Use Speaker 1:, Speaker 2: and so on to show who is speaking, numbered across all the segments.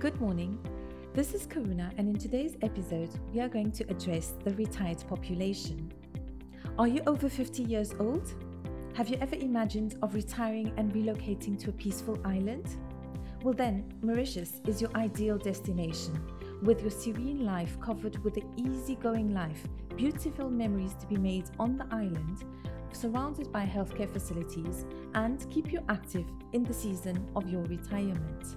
Speaker 1: Good morning. This is Karuna, and in today's episode, we are going to address the retired population. Are you over 50 years old? Have you ever imagined of retiring and relocating to a peaceful island? Well, then, Mauritius is your ideal destination, with your serene life covered with an easygoing life, beautiful memories to be made on the island, surrounded by healthcare facilities, and keep you active in the season of your retirement.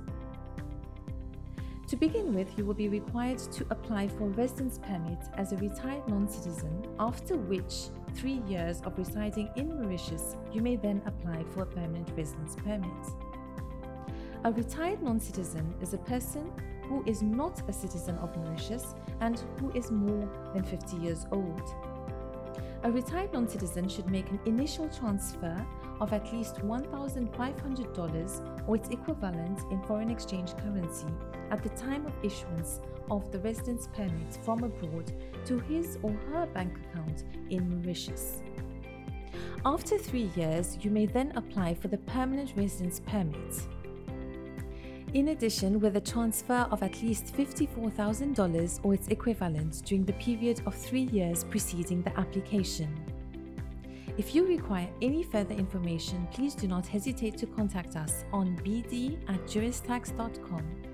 Speaker 1: Begin with, you will be required to apply for a residence permit as a retired non citizen, after which three years of residing in Mauritius, you may then apply for a permanent residence permit. A retired non citizen is a person who is not a citizen of Mauritius and who is more than 50 years old. A retired non citizen should make an initial transfer of at least $1,500 or its equivalent in foreign exchange currency at the time of issuance of the residence permit from abroad to his or her bank account in Mauritius. After three years, you may then apply for the permanent residence permit. In addition, with a transfer of at least $54,000 or its equivalent during the period of three years preceding the application. If you require any further information, please do not hesitate to contact us on bd at juristax.com